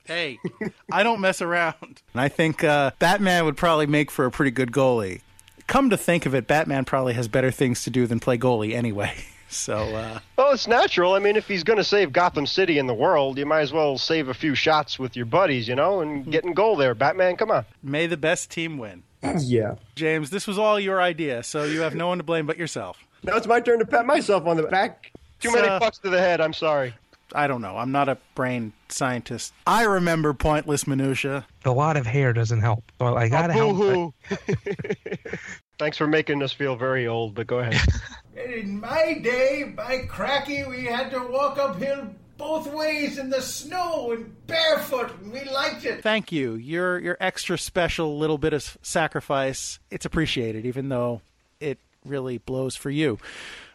Hey, I don't mess around. And I think uh, Batman would probably make for a pretty good goalie. Come to think of it, Batman probably has better things to do than play goalie anyway. So, uh, Well, it's natural. I mean, if he's going to save Gotham City and the world, you might as well save a few shots with your buddies, you know, and get in goal there. Batman, come on. may the best team win. Yeah. James, this was all your idea, so you have no one to blame but yourself. Now it's my turn to pat myself on the back. Too So- many fucks to the head. I'm sorry. I don't know. I'm not a brain scientist. I remember pointless minutia. A lot of hair doesn't help. So I gotta help. Boo-hoo. Thanks for making us feel very old, but go ahead. In my day, by cracky, we had to walk uphill both ways in the snow and barefoot, and we liked it. Thank you. Your your extra special little bit of sacrifice. It's appreciated, even though it really blows for you.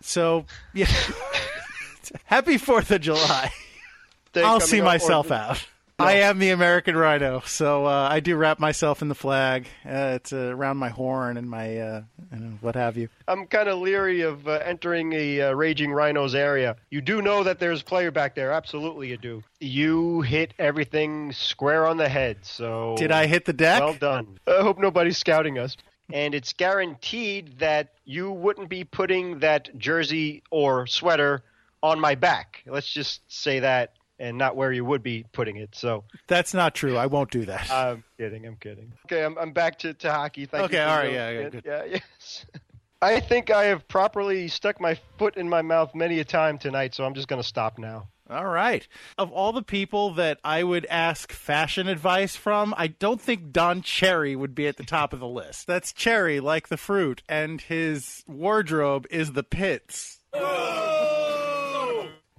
So yeah. Happy Fourth of July. Day I'll see up, myself or- out. I am the American Rhino, so uh, I do wrap myself in the flag. Uh, it's uh, around my horn and my uh, what have you. I'm kind of leery of uh, entering a uh, Raging Rhinos area. You do know that there's a player back there. Absolutely, you do. You hit everything square on the head. So Did I hit the deck? Well done. I hope nobody's scouting us. And it's guaranteed that you wouldn't be putting that jersey or sweater on my back. Let's just say that, and not where you would be putting it. So That's not true. I won't do that. I'm kidding. I'm kidding. Okay, I'm, I'm back to, to hockey. Thank Okay, you. for all right, yeah, yeah, good. yeah, yes. I think I have properly stuck my foot in my mouth many a time tonight, so I'm just going to stop now. All right. Of all the people that I would ask fashion advice from, I don't think Don Cherry would be at the top of the list. That's cherry, like the fruit, and his wardrobe is the pits.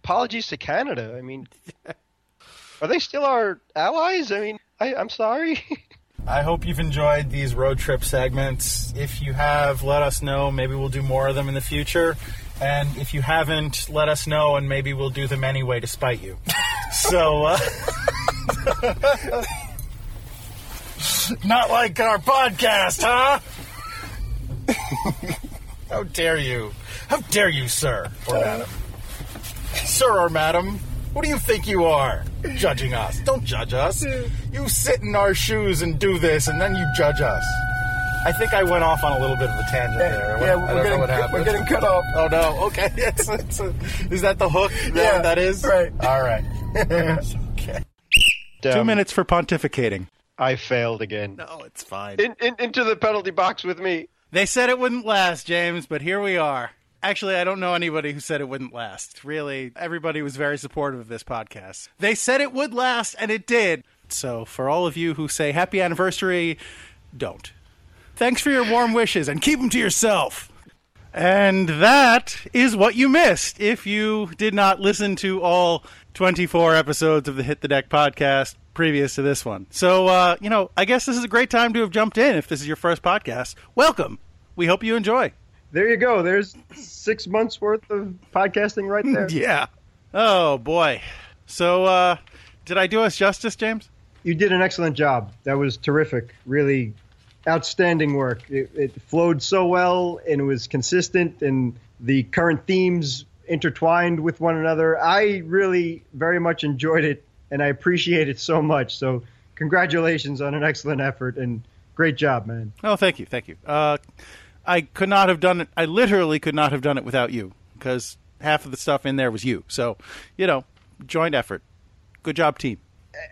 Apologies to Canada. I mean, are they still our allies? I mean, I, I'm sorry. I hope you've enjoyed these road trip segments. If you have, let us know. Maybe we'll do more of them in the future. And if you haven't, let us know, and maybe we'll do them anyway to spite you. so, uh, not like our podcast, huh? How dare you? How dare you, sir or madam? Sir or madam, what do you think you are? Judging us. Don't judge us. Hmm. You sit in our shoes and do this, and then you judge us. I think I went off on a little bit of a tangent there. yeah, I we're don't know getting what cut- happened. we're getting cut off. Oh no. Okay. It's, it's a, is that the hook? That Yeah, that is right. All right. okay. Two minutes for pontificating. I failed again. No, it's fine. In, in, into the penalty box with me. They said it wouldn't last, James, but here we are. Actually, I don't know anybody who said it wouldn't last. Really, everybody was very supportive of this podcast. They said it would last, and it did. So, for all of you who say happy anniversary, don't. Thanks for your warm wishes, and keep them to yourself. And that is what you missed if you did not listen to all 24 episodes of the Hit the Deck podcast previous to this one. So, uh, you know, I guess this is a great time to have jumped in if this is your first podcast. Welcome. We hope you enjoy. There you go. There's six months worth of podcasting right there. Yeah. Oh, boy. So, uh, did I do us justice, James? You did an excellent job. That was terrific. Really outstanding work. It, it flowed so well and it was consistent, and the current themes intertwined with one another. I really very much enjoyed it, and I appreciate it so much. So, congratulations on an excellent effort and great job, man. Oh, thank you. Thank you. Uh, I could not have done it. I literally could not have done it without you because half of the stuff in there was you. So, you know, joint effort. Good job, team.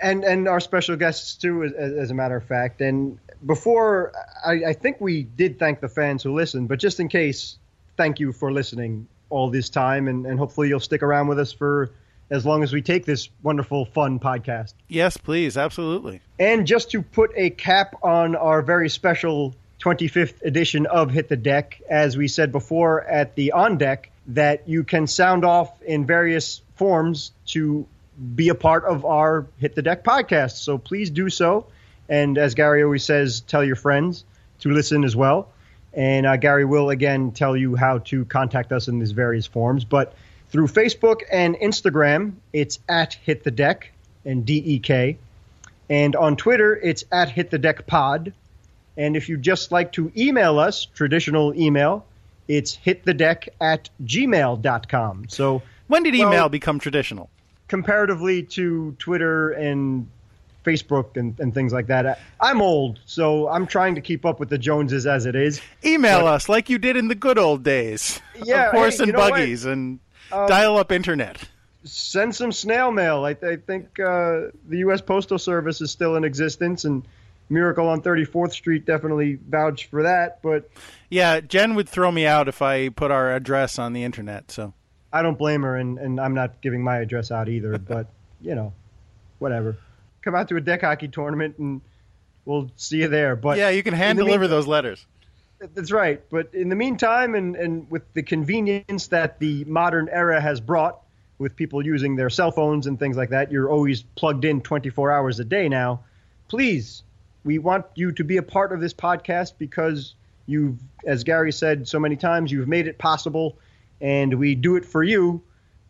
and and our special guests too, as, as a matter of fact. And before, I, I think we did thank the fans who listened, but just in case, thank you for listening all this time, and, and hopefully you'll stick around with us for as long as we take this wonderful, fun podcast. Yes, please. Absolutely. And just to put a cap on our very special 25th edition of Hit the Deck, as we said before at the On Deck, that you can sound off in various forms to be a part of our Hit the Deck podcast. So please do so. And as Gary always says, tell your friends to listen as well. And uh, Gary will again tell you how to contact us in these various forms. But through Facebook and Instagram, it's at Hit the Deck and D E K. And on Twitter, it's at Hit the Deck Pod. And if you'd just like to email us, traditional email, it's hitthedeck at gmail.com. So When did email Well- become traditional? comparatively to Twitter and Facebook and, and things like that, I, I'm old, so I'm trying to keep up with the Joneses as it is. Email us like you did in the good old days. Yeah, of horse hey, and what? buggies and Um, dial up internet. Send some snail mail. I, I think uh, the U.S. Postal Service is still in existence, and Miracle on 34th Street definitely vouched for that. But Yeah, Jen would throw me out if I put our address on the internet. So I don't blame her, and, and I'm not giving my address out either. but you know, whatever. Come out to a deck hockey tournament, and we'll see you there. But yeah, you can hand deliver meantime- those letters. That's right. But in the meantime, and, and with the convenience that the modern era has brought, with people using their cell phones and things like that, you're always plugged in 24 hours a day now. Please, we want you to be a part of this podcast because you've, as Gary said so many times, you've made it possible, and we do it for you.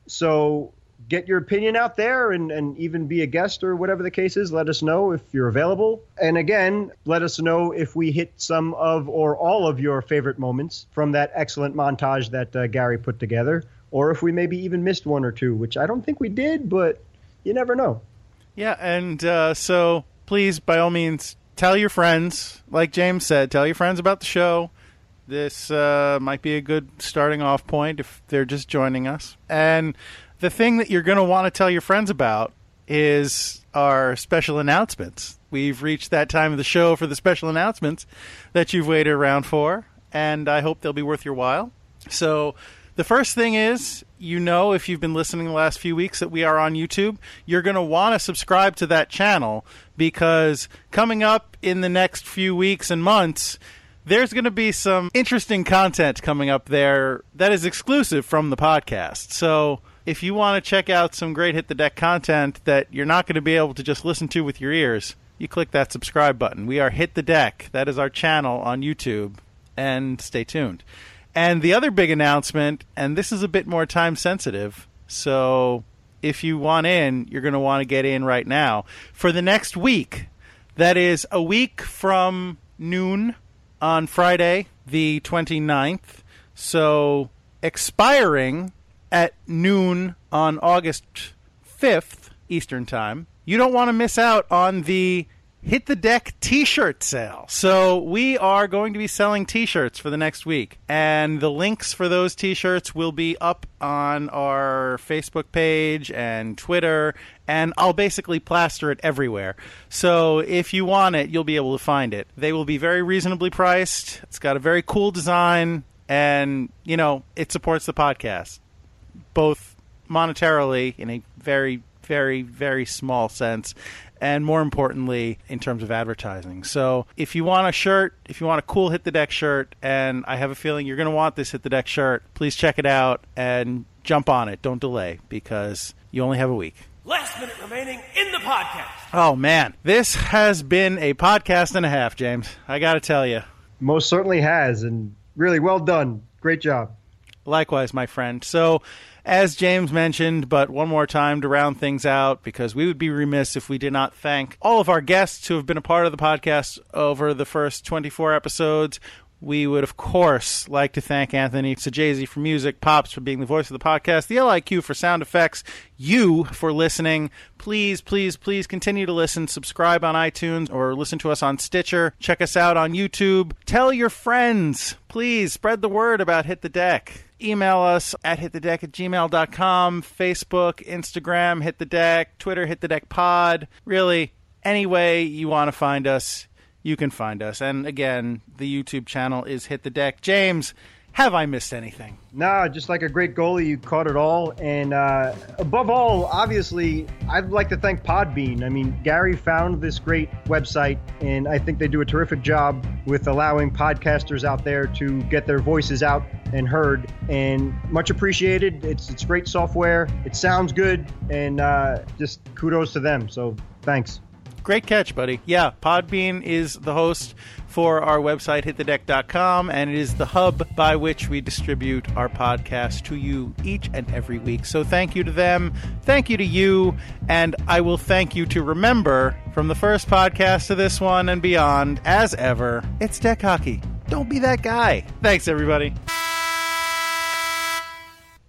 So get your opinion out there and, and even be a guest or whatever the case is. Let us know if you're available. And again, let us know if we hit some of or all of your favorite moments from that excellent montage that uh, Gary put together, or if we maybe even missed one or two, which I don't think we did, but you never know. Yeah, and uh, so please, by all means, tell your friends. Like James said, tell your friends about the show. This uh, might be a good starting off point if they're just joining us. And the thing that you're going to want to tell your friends about is our special announcements. We've reached that time of the show for the special announcements that you've waited around for, and I hope they'll be worth your while. So, the first thing is, you know, if you've been listening the last few weeks that we are on YouTube, you're going to want to subscribe to that channel because coming up in the next few weeks and months, there's going to be some interesting content coming up there that is exclusive from the podcast. So, if you want to check out some great Hit the Deck content that you're not going to be able to just listen to with your ears, you click that subscribe button. We are Hit the Deck. That is our channel on YouTube. And stay tuned. And the other big announcement, and this is a bit more time sensitive, so if you want in, you're going to want to get in right now. For the next week, that is a week from noon on Friday, the 29th. So expiring at noon on August 5th, Eastern Time. You don't want to miss out on the Hit the Deck t shirt sale. So, we are going to be selling t shirts for the next week. And the links for those t shirts will be up on our Facebook page and Twitter. And I'll basically plaster it everywhere. So, if you want it, you'll be able to find it. They will be very reasonably priced. It's got a very cool design. And, you know, it supports the podcast, both monetarily in a very, very, very small sense and more importantly, in terms of advertising. So if you want a shirt, if you want a cool Hit the Deck shirt, and I have a feeling you're going to want this Hit the Deck shirt, please check it out and jump on it. Don't delay because you only have a week. Last minute remaining in the podcast. Oh, man. This has been a podcast and a half, James. I got to tell you. Most certainly has, and really well done. Great job. Likewise, my friend. So, as James mentioned, but one more time to round things out, because we would be remiss if we did not thank all of our guests who have been a part of the podcast over the first 24 episodes. We would, of course, like to thank Anthony Sajazi for music, Pops for being the voice of the podcast, the LIQ for sound effects, you for listening. Please, please, please continue to listen. Subscribe on iTunes or listen to us on Stitcher. Check us out on YouTube. Tell your friends. Please spread the word about Hit the Deck. Email us at hitthedeck at gmail.com, Facebook, Instagram, Hit the Deck, Twitter, Hit the Deck Pod. Really, any way you want to find us, you can find us. And again, the YouTube channel is Hit the Deck. James, have I missed anything? Nah, just like a great goalie, you caught it all. And uh, above all, obviously, I'd like to thank Podbean. I mean, Gary found this great website, and I think they do a terrific job with allowing podcasters out there to get their voices out and heard. And much appreciated. It's it's great software. It sounds good, and uh, just kudos to them. So thanks. Great catch, buddy. Yeah, Podbean is the host for our website, hitthedeck.com, and it is the hub by which we distribute our podcast to you each and every week. So thank you to them. Thank you to you. And I will thank you to remember from the first podcast to this one and beyond, as ever, it's deck hockey. Don't be that guy. Thanks, everybody.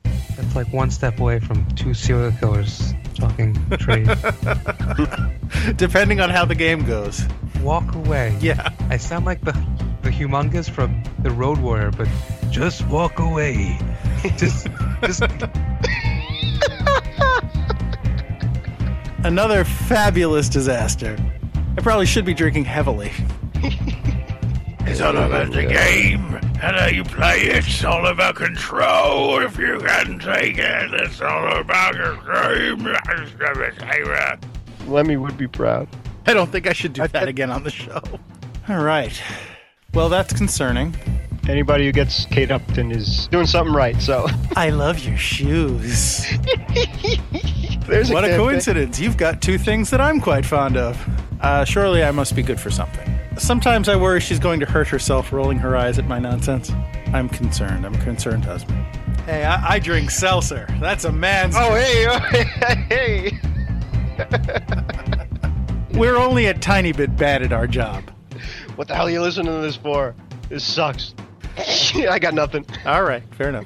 That's like one step away from two serial killers talking. Depending on how the game goes. Walk away. Yeah. I sound like the the humongous from the Road Warrior, but just walk away. just just Another fabulous disaster. I probably should be drinking heavily. It's all about the game and how you play it. It's all about control. If you can take it, it's all about your game. Lemmy would be proud. I don't think I should do that again on the show. All right. Well, that's concerning. Anybody who gets Kate Upton is doing something right. So I love your shoes. there's what a campaign. coincidence. You've got two things that I'm quite fond of. Uh, surely I must be good for something. Sometimes I worry she's going to hurt herself rolling her eyes at my nonsense. I'm concerned. I'm a concerned husband. Hey, I, I drink seltzer. That's a man's. Oh hey, oh, hey, We're only a tiny bit bad at our job. what the hell are you listening to this for? This sucks. I got nothing. All right, fair enough.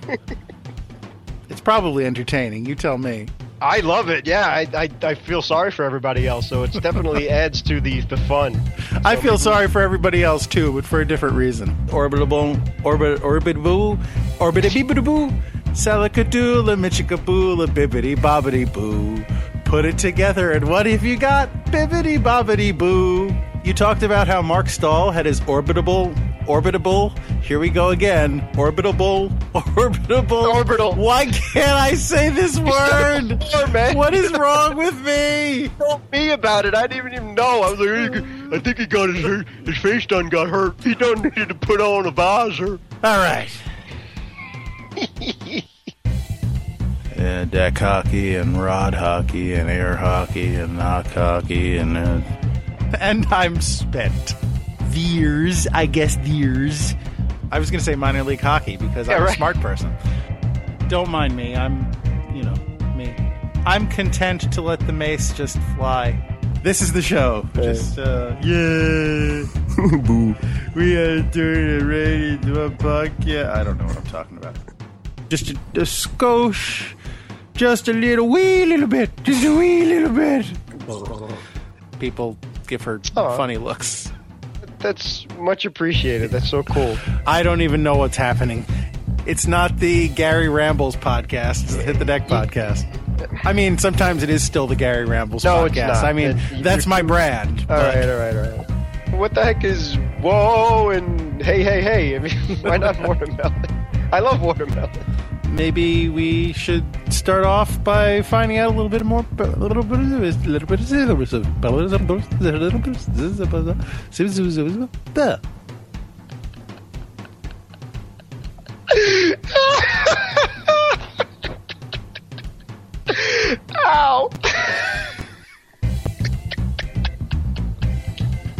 it's probably entertaining. You tell me. I love it. Yeah, I, I, I feel sorry for everybody else, so it definitely adds to the the fun. I feel sorry for everybody else too, but for a different reason. Orbitable, orbit, orbit boo orbitable, orbitable, salicadoola, michicaboola, bibbity bobbity boo. Put it together, and what have you got? Bibbity bobbity boo. You talked about how Marc Staal had his orbitable, orbitable. Here we go again. Orbitable, orbitable, Orbital. Why can't I say this word? Man. What is wrong with me? told me about it. I didn't even know. I was like, I think he got his his face done got hurt. He done needed to put on a visor. All right. yeah, deck hockey and rod hockey and air hockey and knock hockey and uh, and I'm spent. Veers, I guess veers. I was gonna say minor league hockey because I'm Yeah, a smart person. Don't mind me. I'm, you know, me. I'm content to let the mace just fly. This is the show. Just uh, yeah. Boo. We are doing a radio podcast. I don't know what I'm talking about. Just a, a skosh. Just a little wee little bit. Just a wee little bit. People give her Aw. funny looks. That's much appreciated. That's so cool. I don't even know what's happening. It's not the Gary Rambles podcast. It's the Hit the Deck podcast. I mean, sometimes it is still the Gary Rambles No, podcast. it's not. I mean, It- that's my brand. All but- right, all right, all right. What the heck is whoa and hey, hey, hey? I mean, why not watermelon? I love watermelon. Maybe we should start off by finding out a little bit more, a little bit, a little bit, a little bit, a little bit. Ow!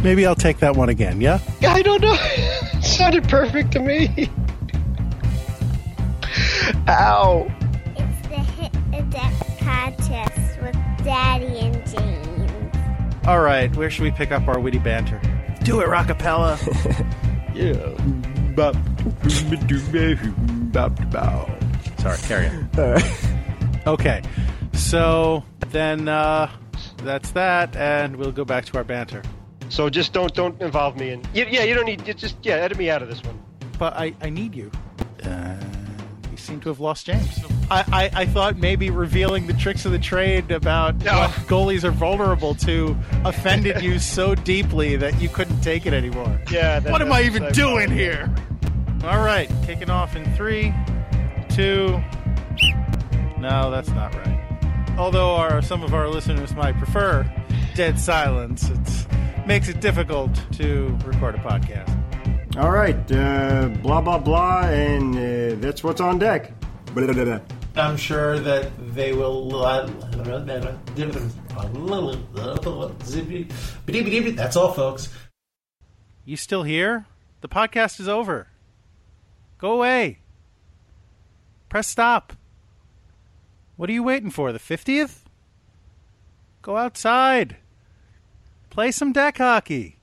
Maybe I'll take that one again. Yeah. I don't know. It sounded perfect to me. Ow! It's the Hit the Deck podcast with Daddy and James. All right. Where should we pick up our witty banter? Do it, Rockapella. Yeah. Sorry, carry on. Okay, so then uh, that's that, and we'll go back to our banter. So just don't don't involve me in. Yeah, yeah you don't need. Just yeah, edit me out of this one. But I, I need you. Seem to have lost James. I, I, I thought maybe revealing the tricks of the trade about No. what goalies are vulnerable to offended you so deeply that you couldn't take it anymore. Yeah. that- What am I even I- doing here? All right, kicking off in three, two. No, that's not right. Although our some of our listeners might prefer dead silence, it makes it difficult to record a podcast. All right, uh, blah blah blah, and uh, that's what's on deck. Blah, blah, blah, blah. I'm sure that they will. That's all, folks. You still here? The podcast is over. Go away. Press stop. What are you waiting for? The 50th? Go outside. Play some deck hockey.